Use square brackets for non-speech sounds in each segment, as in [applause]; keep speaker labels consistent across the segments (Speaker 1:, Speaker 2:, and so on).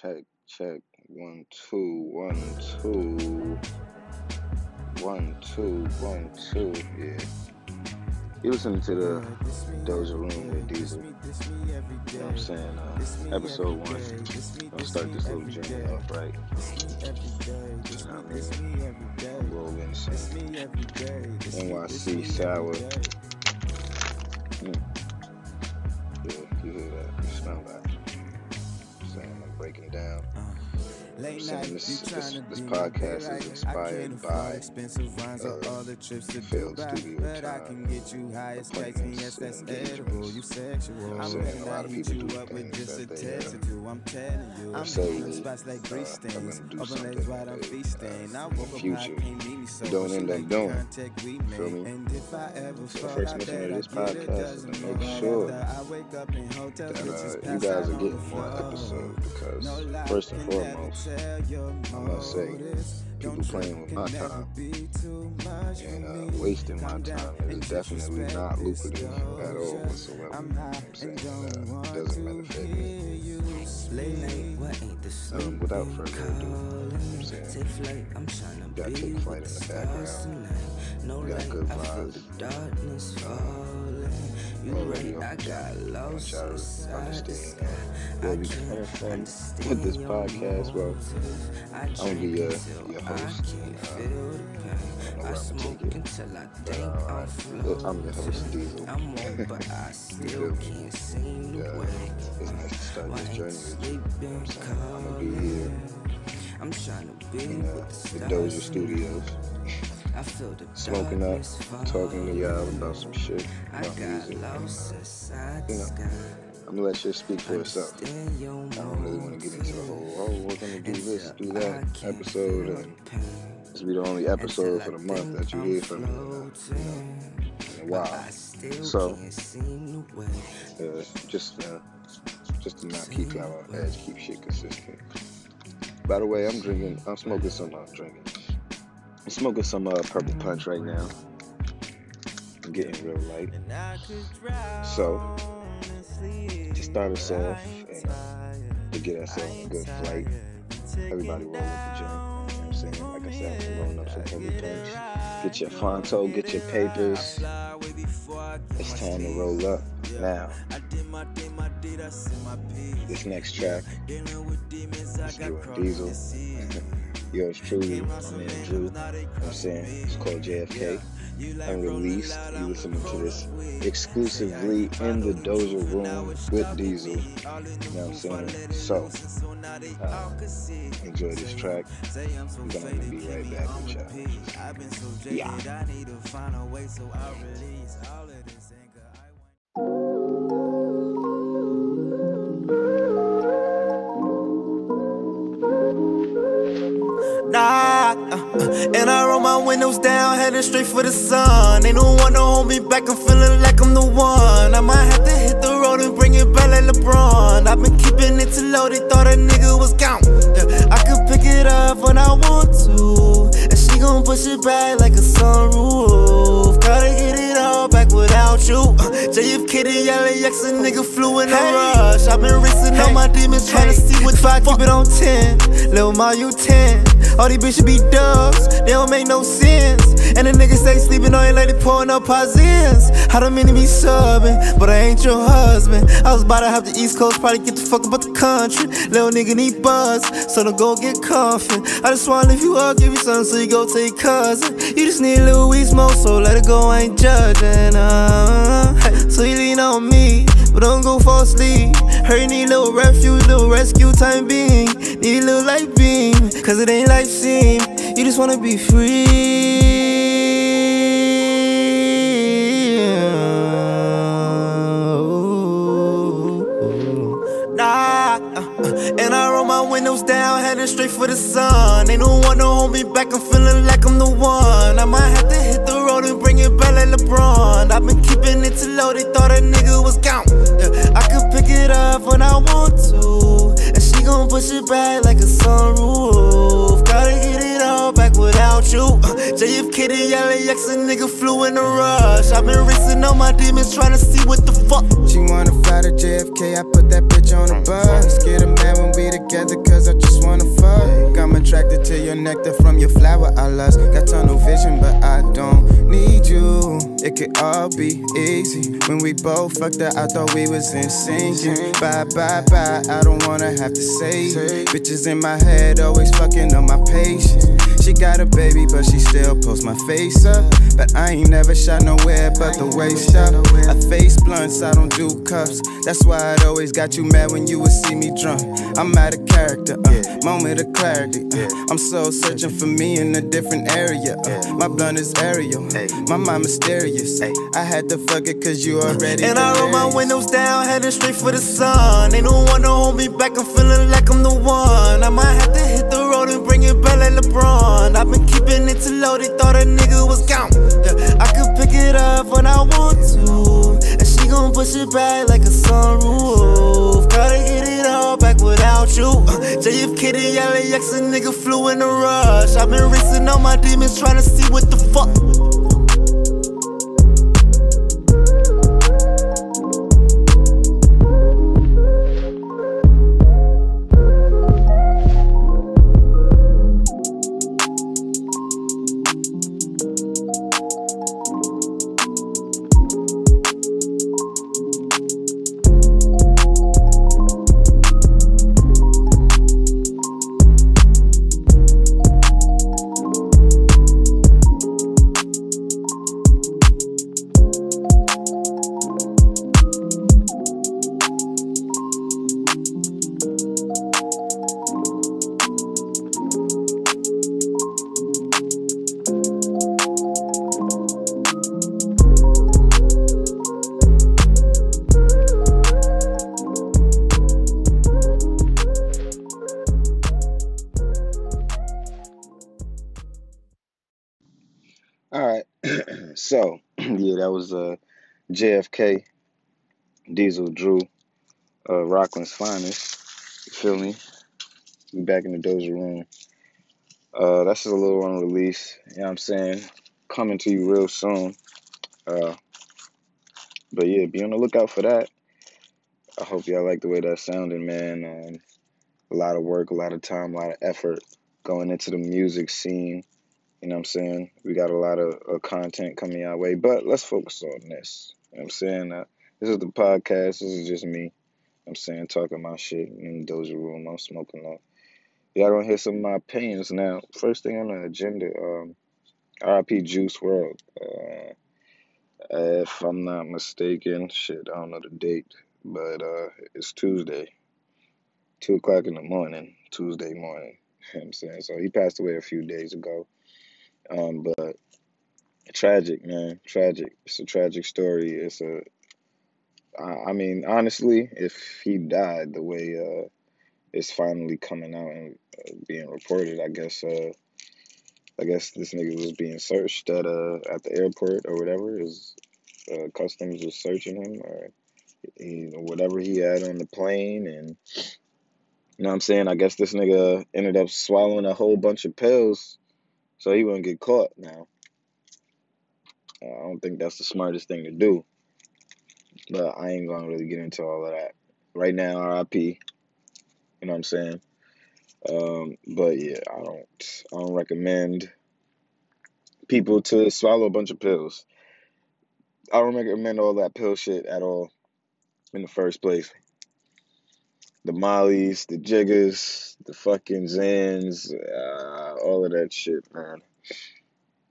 Speaker 1: check, check. One, two, one, two. One, two, one, two. Yeah. You listening to the Doja Room with Diesel. You know what I'm saying? Uh, episode one. I'll start this little journey off right. You know what I mean? I'm rolling NYC sour. Mm. I'm saying this, this, this podcast is inspired by uh, failed studio time, appointments, and engagements. You know what I'm saying? A lot of people do things that they uh, are saying uh, are going to do something that they, uh, in the future. they don't end up doing. Feel me? So the first mission of this podcast is to make sure that uh, you guys are getting more episodes because first and foremost, I must say, people playing with my time and uh, wasting my time is definitely not lucrative at all whatsoever. You know what I'm saying? Uh, it doesn't benefit me. Um, without further ado, you know what I'm saying? You got Take Flight in the background. You got good vibes. Um, already the. I y'all to understand uh, where we coming with this podcast. Well, I'm gonna be your, your host. Uh, I don't know where I'm gonna take it. But, uh, I'm host, Diesel. [laughs] you feel me? And, uh, it's nice to start this journey with you. You I'm saying? I'm gonna be here in uh, the Doja Studios. Smoking up, talking to y'all about some shit, about music. And, you know, I'm gonna let shit speak for itself. I don't really want to get into the whole, oh, we're gonna do this, do that episode, and this will be the only episode for the month that you hear from me, you know, in a while. So, uh, just, uh, just to not keep y'all on edge, keep shit consistent. By the way, I'm drinking, I'm smoking some, I'm drinking. I'm smoking some uh, purple punch right now. I'm getting real light. So, to start us off and to get on a good flight, everybody roll up the joint. You know what I'm saying? Like I said, I'm rolling up some purple punch. Get your Fonto, get your papers. It's time to roll up now. This next track is doing Diesel. [laughs] Yours truly, my man Drew. I'm saying? It's called JFK. Unreleased. You listening to this exclusively in the Doja room with Diesel. You know what I'm saying? So, uh, enjoy this track. We're gonna be right back with y'all. Yeah.
Speaker 2: Nah, uh, and I roll my windows down, heading straight for the sun. Ain't no one to hold me back, I'm feeling like I'm the one. I might have to hit the road and bring it back like LeBron. I've been keeping it too low, they thought a nigga was gone. Yeah, I can pick it up when I want to, and she gon' push it back like a sunroof. Without you. Uh, JFK to LAX, a nigga flew in a rush. I've been racing all my demons, trying to see what I keep it on 10. Lil' Ma, you 10. All these bitches be dubs, they don't make no sense. And the niggas stay sleeping on your lady pouring up don't mean to be subbing, but I ain't your husband. I was about to have the East Coast, probably get the fuck up about the country. Little nigga need buzz, so don't go get comfy. I just wanna lift you up, give you something so you go tell your cousin. You just need a little so let it go, I ain't judging. Uh, so you lean on me, but don't go fall asleep. Her need a little refuge, little rescue time being. Need a little light beam, cause it ain't life seem. You just wanna be free. Uh, and I roll my windows down, heading straight for the sun. Ain't no one to hold me back, I'm feeling like I'm the one. I might have to hit the road and bring it back like LeBron. I've been keeping it too low, they thought a nigga was gone. Yeah, I can pick it up when I want to, and she gon' push it back like a sunroof. Gotta get it without you. JFK to LAX, a nigga flew in a rush. I've been racing all my demons, trying to see what the fuck.
Speaker 3: She wanna fly to JFK, I put that bitch on a bus. Get a mad when we together, cause I just wanna fuck. I'm attracted to your nectar from your flower, I lust. Got tunnel vision, but I don't need you. It could all be easy. When we both fucked up, I thought we was in sync. Bye, bye, bye. I don't wanna have to say. Bitches in my head always fucking on my patience. She got a baby, but she still posts my face up. But I ain't never shot nowhere but the waist up. I face blunts, I don't do cuffs. That's why it always got you mad when you would see me drunk. I'm out of character, uh, moment of clarity. Uh, I'm so searching for me in a different area. Uh, my blunt is aerial, my mind mysterious. I had to fuck it cause you already. And I roll my windows down, heading straight for the sun. Ain't no one to hold me back, I'm feeling like I'm the one. I might have to hit the road and bring it back like LeBron. I've been keeping it too low, they thought a nigga was gone. Yeah, I could pick it up when I want to. And she gon' push it back like a sunroof. Gotta get it all back without you. Uh, JFK to LAX, a nigga flew in a rush. I've been racing all my demons, trying to see what the fuck.
Speaker 1: JFK, Diesel, Drew, uh, Rockland's finest. You feel me? We back in the Doja room. Uh, that's just a little unreleased. You know what I'm saying? Coming to you real soon. Uh, but yeah, be on the lookout for that. I hope y'all like the way that sounded, man. Um, a lot of work, a lot of time, a lot of effort going into the music scene. You know what I'm saying? We got a lot of, of content coming our way, but let's focus on this. I'm saying? Uh, this is the podcast. This is just me. I'm saying talking my shit in the Doja room. I'm smoking up. Y'all don't hear some of my opinions now. First thing on the agenda, um, RIP Juice WRLD. Uh, if I'm not mistaken, shit, I don't know the date, but uh, it's Tuesday, two o'clock in the morning, Tuesday morning. You know I'm saying? So he passed away a few days ago. Um, but tragic, man, tragic. It's a tragic story. It's a, I mean, honestly, if he died the way uh, it's finally coming out and uh, being reported, I guess, uh, I guess this nigga was being searched at uh at the airport or whatever. His uh, customs was searching him or he, whatever he had on the plane, and you know what I'm saying. I guess this nigga ended up swallowing a whole bunch of pills so he wouldn't get caught. Now, I don't think that's the smartest thing to do, but I ain't gonna really get into all of that right now. RIP. You know what I'm saying? Um, but yeah, I don't I don't recommend people to swallow a bunch of pills. I don't recommend all that pill shit at all in the first place. The mollies, the jiggers, the fucking Xans, uh, all of that shit, man.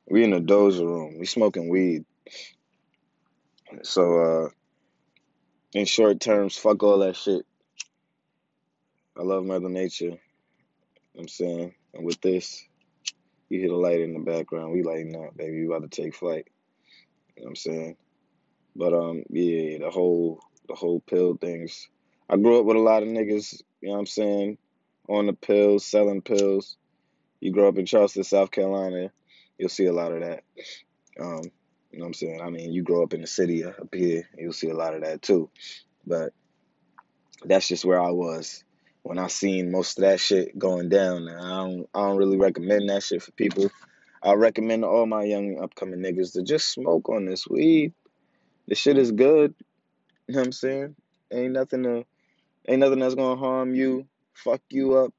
Speaker 1: We in a doja room. We smoking weed. So, uh, in short terms, fuck all that shit. I love Mother Nature. I'm saying? And with this, you hear the light in the background. We lighting up, baby. We about to take flight. You know what I'm saying? But um, yeah, the whole the whole pill things. I grew up with a lot of niggas, you know what I'm saying, on the pills, selling pills. You grow up in Charleston, South Carolina, you'll see a lot of that. Um, you know what I'm saying? I mean, you grow up in the city up here, you'll see a lot of that too. But that's just where I was when I seen most of that shit going down. And I don't I don't really recommend that shit for people. I recommend to all my young upcoming niggas to just smoke on this weed. The shit is good. You know what I'm saying? Ain't nothing to ain't nothing that's gonna harm you, fuck you up.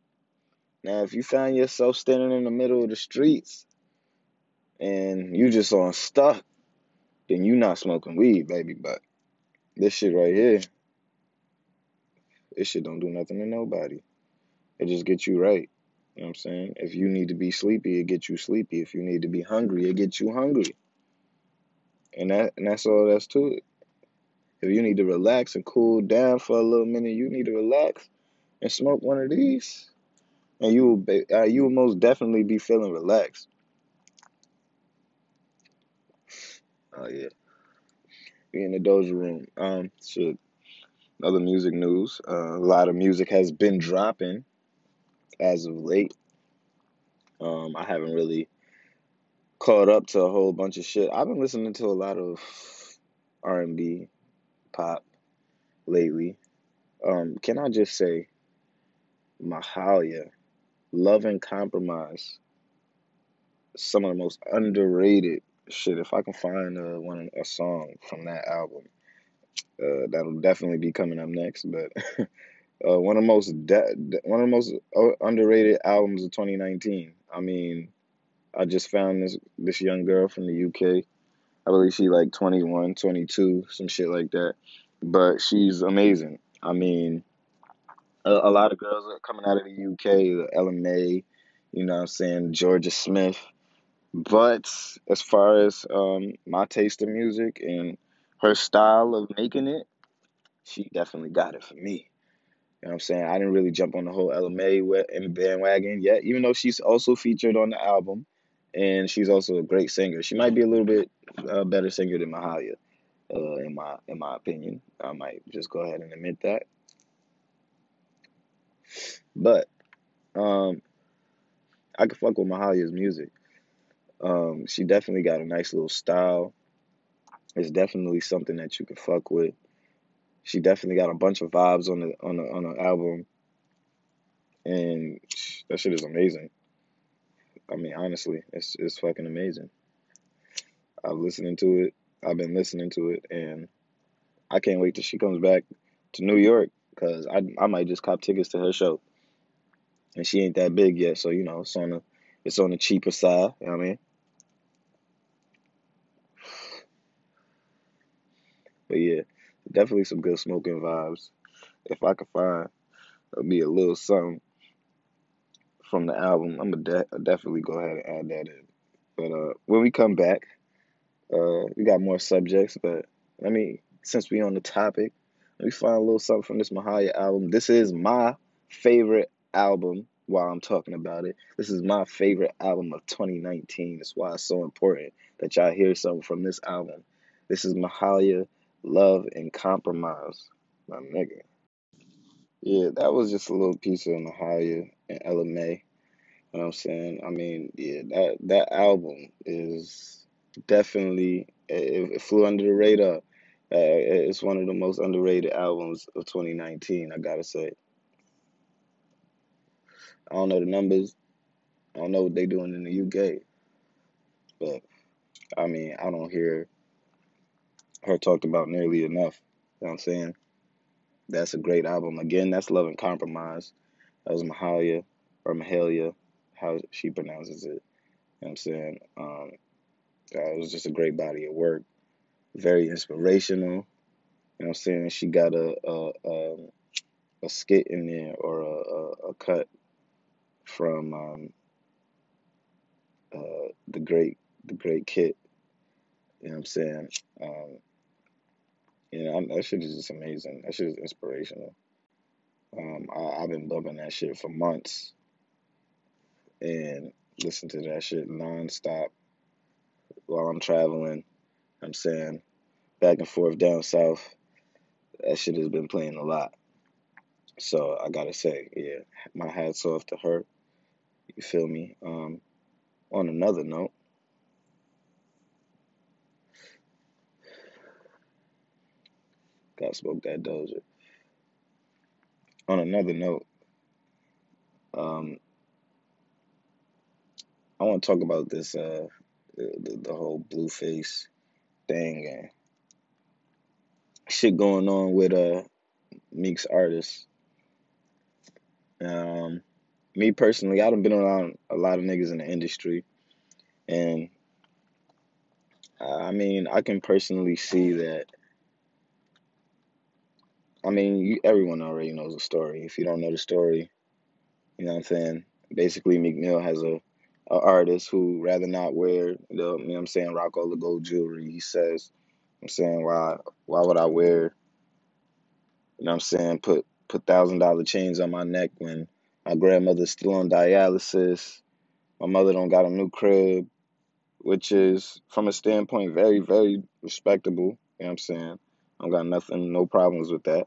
Speaker 1: Now, if you find yourself standing in the middle of the streets and you just on stuck, then you not smoking weed, baby. But this shit right here, this shit don't do nothing to nobody. It just gets you right. You know what I'm saying? If you need to be sleepy, it gets you sleepy. If you need to be hungry, it gets you hungry. And that and that's all that's to it. If you need to relax and cool down for a little minute, you need to relax and smoke one of these, and you will be, uh, you will most definitely be feeling relaxed. Oh yeah, in the doja room. Um, shit. Other music news. Uh, a lot of music has been dropping as of late. Um, I haven't really caught up to a whole bunch of shit. I've been listening to a lot of R and B, pop lately. Um, can I just say, Mahalia, Love and Compromise, some of the most underrated shit. If I can find uh, one a song from that album, uh, that'll definitely be coming up next. But [laughs] uh, one of the most de- one of the most uh, underrated albums of 2019. I mean, I just found this this young girl from the UK. I believe she like 21, 22, some shit like that. But she's amazing. I mean, a, a lot of girls are coming out of the UK, Ella Mai, you know what I'm saying, Jorja Smith. But as far as um, my taste in music and her style of making it, she definitely got it for me. You know what I'm saying? I didn't really jump on the whole Mai bandwagon yet, even though she's also featured on the album, and she's also a great singer. She might be a little bit uh, better singer than Mahalia, uh, in my in my opinion. I might just go ahead and admit that. But um, I could fuck with Mahalia's music. Um, she definitely got a nice little style. It's definitely something that you can fuck with. She definitely got a bunch of vibes on the on the on the album, and that shit is amazing. I mean, honestly, it's it's fucking amazing. I'm listening to it. I've been listening to it, and I can't wait till she comes back to New York because I I might just cop tickets to her show. And she ain't that big yet, so you know it's on the it's on the cheaper side. You know what I mean? But yeah, definitely some good smoking vibes. If I could find be a little something from the album, I'm gonna de- definitely go ahead and add that in. But uh, when we come back, uh, we got more subjects. But let me, since we on the topic, let me find a little something from this Mahalia album. This is my favorite album. While I'm talking about it, this is my favorite album of 2019. That's why it's so important that y'all hear something from this album. This is Mahalia love and compromise, my nigga. Yeah, that was just a little piece of Mahalia and Mai. You know what I'm saying? I mean, yeah, that that album is definitely it, it flew under the radar. Uh, it's one of the most underrated albums of 2019. I gotta say. I don't know the numbers. I don't know what they're doing in the UK, but I mean, I don't hear her talked about nearly enough. You know what I'm saying? That's a great album. Again, that's Love and Compromise. That was Mahalia or Mahalia, how she pronounces it. You know what I'm saying? Um, it was just a great body of work. Very inspirational. You know what I'm saying? She got a a, a, um, a skit in there or a, a, a cut from um, uh, the great the great kit. You know what I'm saying? Um, you know, that shit is just amazing. That shit is inspirational. Um, I, I've been bumping that shit for months and listen to that shit nonstop while I'm traveling. I'm saying back and forth down south. That shit has been playing a lot. So I gotta say, yeah, my hats off to her. You feel me? Um, on another note, got smoke that doja. On another note, um, I want to talk about this uh the, the, whole Blueface thing and shit going on with uh Meek's artist. Um, me personally, I done been around a lot of niggas in the industry, and I mean, I can personally see that. I mean, you, everyone already knows the story. If you don't know the story, you know what I'm saying. Basically, Meek Mill has a, a artist who rather not wear the, you know what I'm saying, rock all the gold jewelry. He says, I'm saying, why, why would I wear, you know what I'm saying, put put thousand dollar chains on my neck when my grandmother's still on dialysis, my mother don't got a new crib, which is from a standpoint very, very respectable. You know what I'm saying? I got nothing, no problems with that.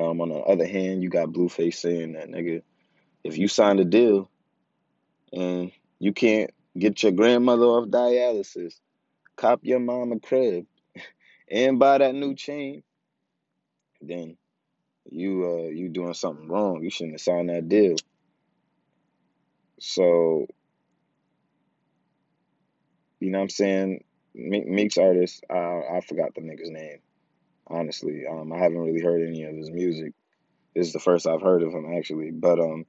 Speaker 1: Um, on the other hand, you got Blueface saying that nigga, if you signed a deal and you can't get your grandmother off dialysis, cop your mom a crib, [laughs] and buy that new chain, then you uh you doing something wrong. You shouldn't have signed that deal. So you know what I'm saying? Meek's artist, I I forgot the nigga's name. Honestly, um, I haven't really heard any of his music. This is the first I've heard of him actually. But um,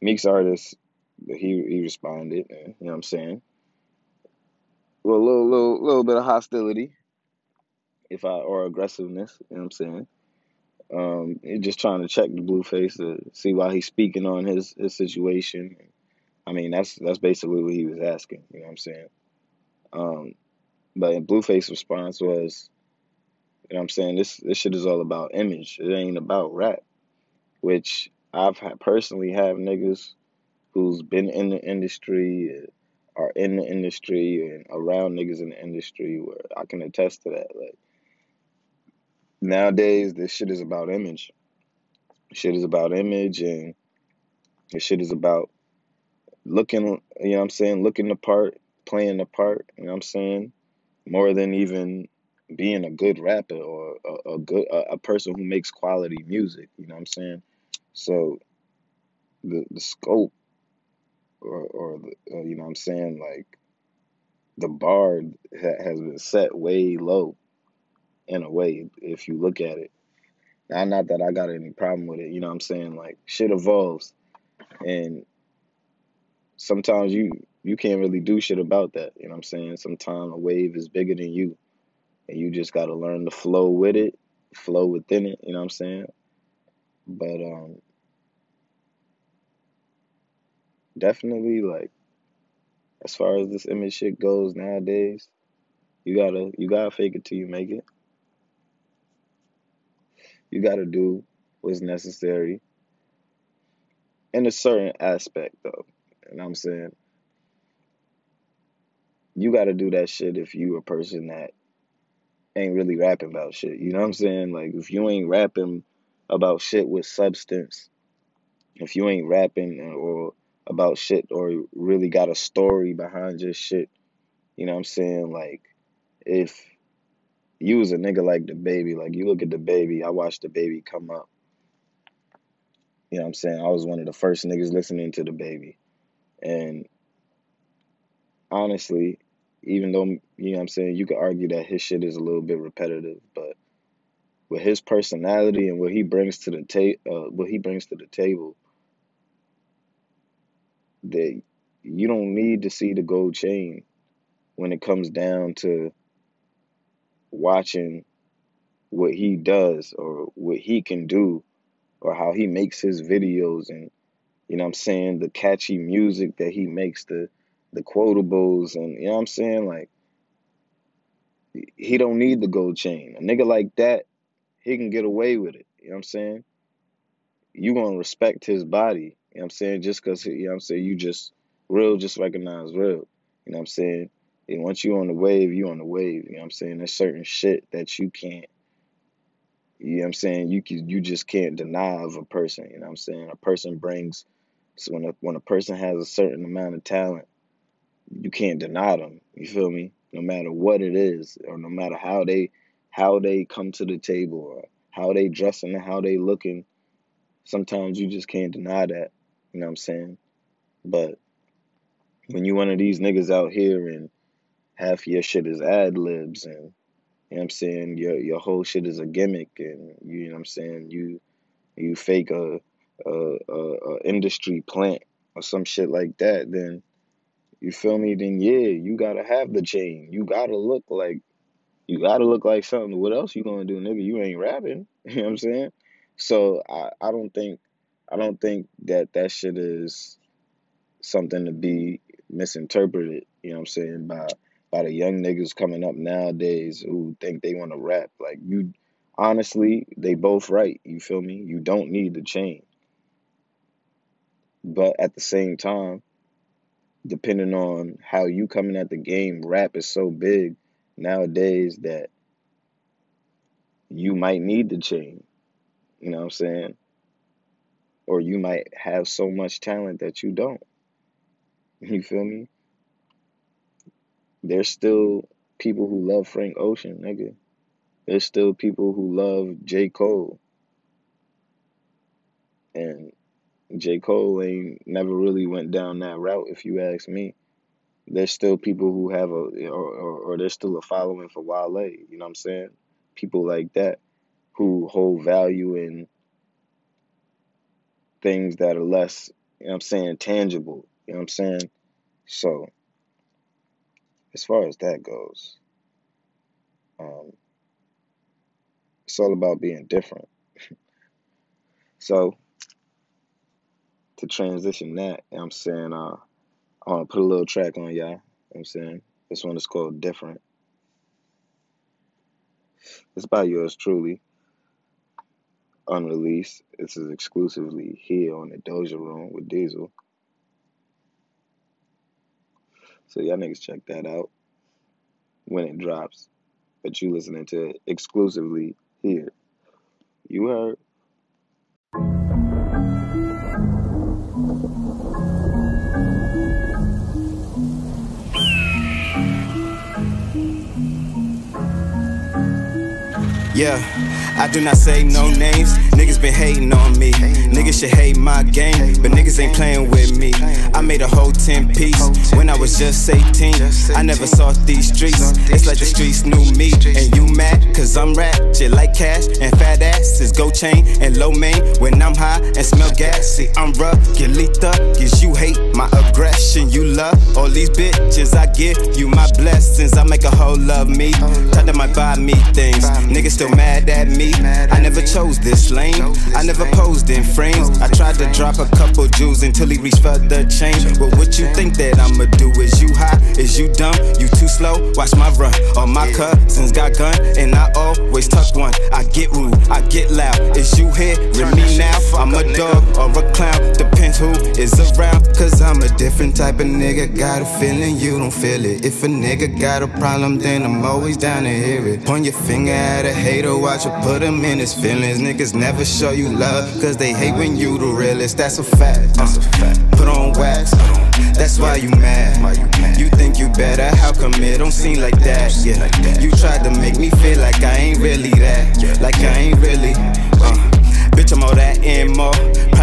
Speaker 1: Meek's artist, he he responded. You know what I'm saying? Well, a little little little bit of hostility, if I or aggressiveness. You know what I'm saying? Um, just trying to check the Blueface to see why he's speaking on his his situation. I mean, that's that's basically what he was asking. You know what I'm saying? Um, but Blueface response was, you know what I'm saying? This this shit is all about image. It ain't about rap. Which I've personally have niggas who's been in the industry are in the industry and around niggas in the industry where I can attest to that. Like nowadays this shit is about image. Shit is about image and this shit is about looking you know what I'm saying, looking the part, playing the part, you know what I'm saying? More than even being a good rapper or a, a good a, a, person who makes quality music. You know what I'm saying? So the the scope or or the, uh, you know what I'm saying like the bar ha- has been set way low in a way if you look at it. Now, not that I got any problem with it. You know what I'm saying? Like shit evolves, and sometimes you you can't really do shit about that. You know what I'm saying? Sometimes a wave is bigger than you and you just got to learn to flow with it, flow within it. You know what I'm saying? But um, definitely like as far as this image shit goes nowadays, you gotta you gotta fake it till you make it. You gotta do what's necessary in a certain aspect though. You know what I'm saying? You gotta do that shit if you a person that ain't really rapping about shit. You know what I'm saying? Like if you ain't rapping about shit with substance, if you ain't rapping or about shit or really got a story behind your shit, you know what I'm saying? Like if you was a nigga like the baby, like you look at the baby, I watched the baby come up. You know what I'm saying? I was one of the first niggas listening to the baby. And honestly, even though you know what I'm saying, you could argue that his shit is a little bit repetitive, but with his personality and what he brings to the ta- uh, what he brings to the table, that you don't need to see the gold chain when it comes down to watching what he does or what he can do or how he makes his videos and you know what I'm saying the catchy music that he makes the the quotables and you know what I'm saying like he don't need the gold chain. A nigga like that, he can get away with it. You know what I'm saying? You gonna respect his body. You know what I'm saying? Just cause you know what I'm saying, you just real just recognize real. You know what I'm saying? And once you on the wave, you on the wave. You know what I'm saying? There's certain shit that you can't you know what I'm saying? You can, you just can't deny of a person. You know what I'm saying? A person brings so when a when a person has a certain amount of talent, you can't deny them. You feel me? No matter what it is, or no matter how they how they come to the table, or how they dressing and how they looking. Sometimes you just can't deny that. You know what I'm saying? But when you one of these niggas out here and half your shit is ad libs and you know what I'm saying, your your whole shit is a gimmick and you know what I'm saying, you you fake a a, a, a industry plant or some shit like that, then you feel me? Then yeah, you gotta have the chain. You gotta look like you gotta look like something. What else you gonna do, nigga? You ain't rapping. [laughs] You know what I'm saying? So I, I don't think I don't think that that shit is something to be misinterpreted. You know what I'm saying by by the young niggas coming up nowadays who think they want to rap. Like you, honestly, they both right. You feel me? You don't need the chain, but at the same time, depending on how you coming at the game, rap is so big nowadays that you might need the chain. You know what I'm saying? Or you might have so much talent that you don't. [laughs] You feel me? There's still people who love Frank Ocean, nigga. There's still people who love J. Cole. And J. Cole ain't never really went down that route, if you ask me. There's still people who have a, or, or, or there's still a following for Wale, you know what I'm saying? People like that who hold value in things that are less, you know what I'm saying, tangible, you know what I'm saying? So, as far as that goes, um, it's all about being different. [laughs] so, to transition that, you know I'm saying, uh, I want to put a little track on y'all. You know I'm saying? This one is called Different. It's by yours truly. Unreleased. This is exclusively here on the Doja Room with Diesel. So y'all niggas check that out when it drops. But you listening to it exclusively here. You heard?
Speaker 3: Yeah, I do not say no names. Niggas been hating on me. Niggas should hate my game, but niggas ain't playing with me. I made a whole 10 piece when I was just 18. I never saw these streets. It's like the streets knew me. And you mad? Cause I'm ratchet like cash and fat asses. Go chain and low main when I'm high and smell gas. See, I'm rough, get lethal. Cause you hate my aggression. You love all these bitches. I give you my blessings. I make a whole love me. Thought that might buy me things. Niggas still mad at me. I never chose this lane. I never posed in frames. I tried to drop a couple jewels until he reached for the chain. But what you think that I'ma do? Is you high? Is you dumb? You too slow? Watch my run. All my cousins got gun, and I always tuck one. I get rude, I get loud. Is you with me now? I'm a dog or a clown. Depends who is around. Cause I'm a different type of nigga. Got a feeling you don't feel it. If a nigga got a problem, then I'm always down to hear it. Point your finger at a hater, watch her put him in his feelings. Niggas never show you love, cause they hate when you the realest. That's a fact. That's a fact. Put on wax, that's why you mad. Come it don't seem like that? Yeah, you tried to make me feel like I ain't really that. Like I ain't really. Uh. Bitch, I'm all that and more.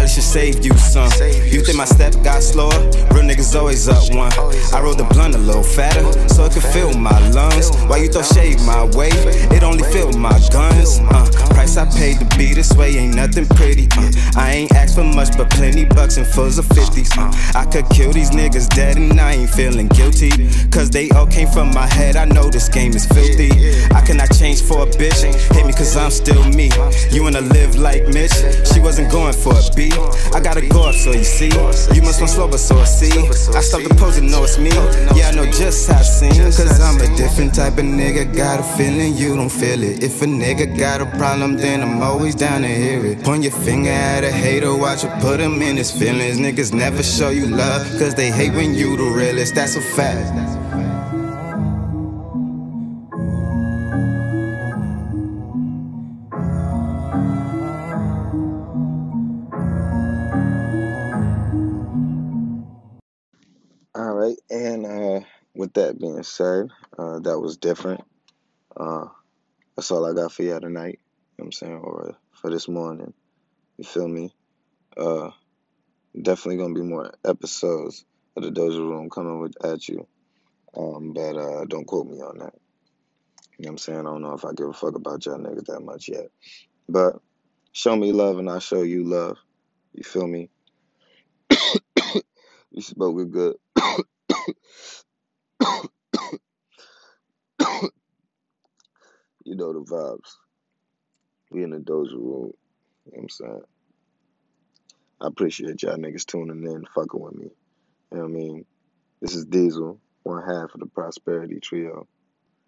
Speaker 3: Probably should save you some. You think my step got slower? Real niggas always up one. I rolled the blunt a little fatter, so it could fill my lungs. Why you throw shade my way? It only filled my guns. Uh, price I paid to be this way ain't nothing pretty. Uh, I ain't asked for much, but plenty bucks and fulls of 50s. Uh, I could kill these niggas dead and I ain't feeling guilty. Cause they all came from my head. I know this game is filthy. I cannot change for a bitch. Hit me cause I'm still me. You wanna live like Mitch? She wasn't going for a beat. I gotta go up, so you see. You must want slow, but so I see. I stopped the posing, know it's me. Yeah, I know just how it seems. Cause I'm a different type of nigga. Got a feeling you don't feel it. If a nigga got a problem, then I'm always down to hear it. Point your finger at a hater, watch her put him in his feelings. Niggas never show you love, cause they hate when you the realest. That's a fact.
Speaker 1: Said, uh, that was different. Uh, that's all I got for y'all tonight. You know what I'm saying, or for this morning. You feel me? Uh, definitely gonna be more episodes of the Doja Room coming with at you. Um, but uh, don't quote me on that. You know what I'm saying? I don't know if I give a fuck about y'all niggas that much yet. But show me love and I'll show you love. You feel me? you spoke it good. [coughs] you know the vibes. We in the doja room. You know what I'm saying? I appreciate y'all niggas tuning in, fucking with me. You know what I mean? This is Diesel, one half of the Prosperity Trio.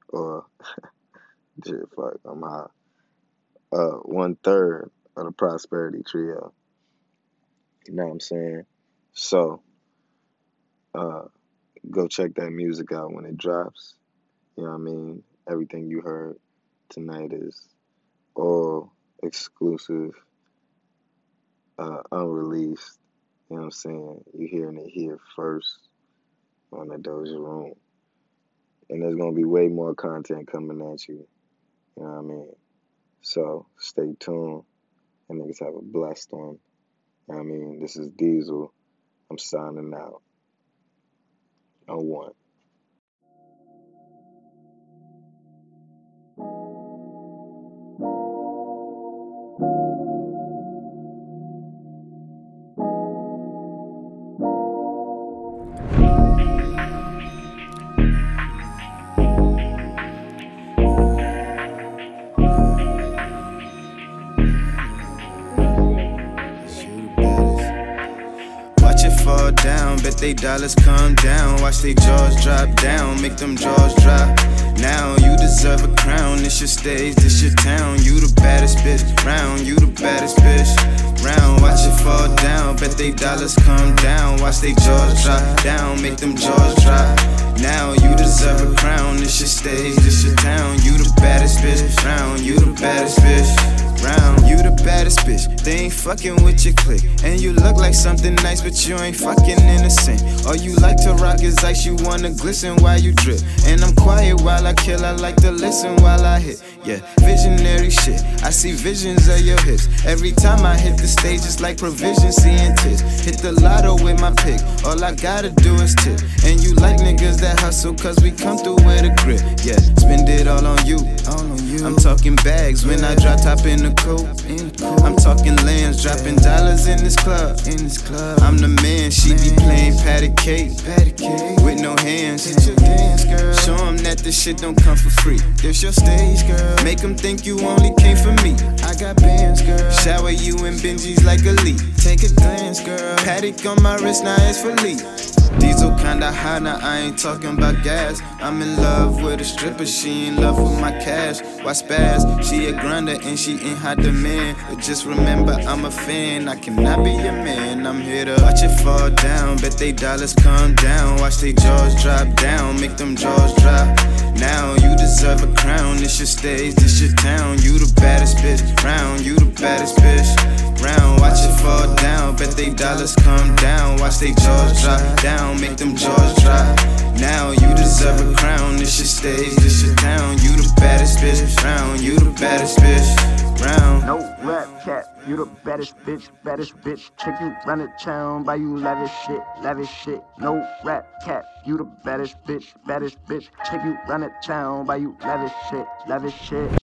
Speaker 1: Or, [laughs] shit, fuck, I'm high. Uh, one third of the Prosperity Trio. You know what I'm saying? So, uh, go check that music out when it drops. You know what I mean? Everything you heard tonight is all exclusive, uh, unreleased. You know what I'm saying? You're hearing it here first on the Doja Room. And there's going to be way more content coming at you. You know what I mean? So stay tuned. And niggas have a blessed one. You know I mean? This is Diesel. I'm signing out. On one.
Speaker 3: They dollars come down. Watch they jaws drop down, make them jaws drop. Now you deserve a crown. This your stage, this your town. You the baddest bitch round. You the baddest bitch round. Watch it fall down, bet they dollars come down. Watch they jaws drop down, make them jaws drop. Now you deserve a crown. This your stage, this your town. You the baddest bitch round. You the baddest bitch round. You the baddest bitch. They ain't fucking with your clique. And you look like something nice, but you ain't fucking innocent. All you like to rock is ice. You wanna glisten while you drip. And I'm quiet while I kill. I like to listen while I hit. Yeah, visionary shit. I see visions of your hips. Every time I hit the stage, it's like provision seeing tits. Hit the lotto with my pick. All I gotta do is tip. And you like niggas that hustle, cause we come through with a grip. Yeah, spend it all on you. All on you. I'm talking bags when I drop top in the I'm talking lands, dropping dollars in this club. In this club, I'm the man. She be playing patty cake, patty cake with no hands. Hit your dance, girl. Show 'em that this shit don't come for free. This your stage, girl. Make 'em think you only came for me. I got bands, girl. Shower you in Benjis like a leak. Take a glance, girl. Patek on my wrist, now it's for Lee. Diesel kinda high, now I ain't talking about gas. I'm in love with a stripper, she in love with my cash. Why spaz? She a grinder and she in high demand. But just remember, I'm a fan, I cannot be your man. I'm here to watch it fall down, bet they dollars come down. Watch they jaws drop down, make them jaws drop. Now you deserve a crown, this your stage, this your town. You the baddest bitch round, you the baddest bitch round. Watch it fall down, bet they dollars come down. Watch they jaws drop down, make them jaws drop. Now you deserve a crown, this your stage, this your town. You the baddest bitch round, you the baddest bitch round.
Speaker 2: No rap cap, you the baddest bitch, baddest bitch. Chick you run the town, buy you lavish shit, lavish shit. No rap cap, you the baddest bitch, baddest bitch. Chick you run the town, buy you lavish shit, lavish shit.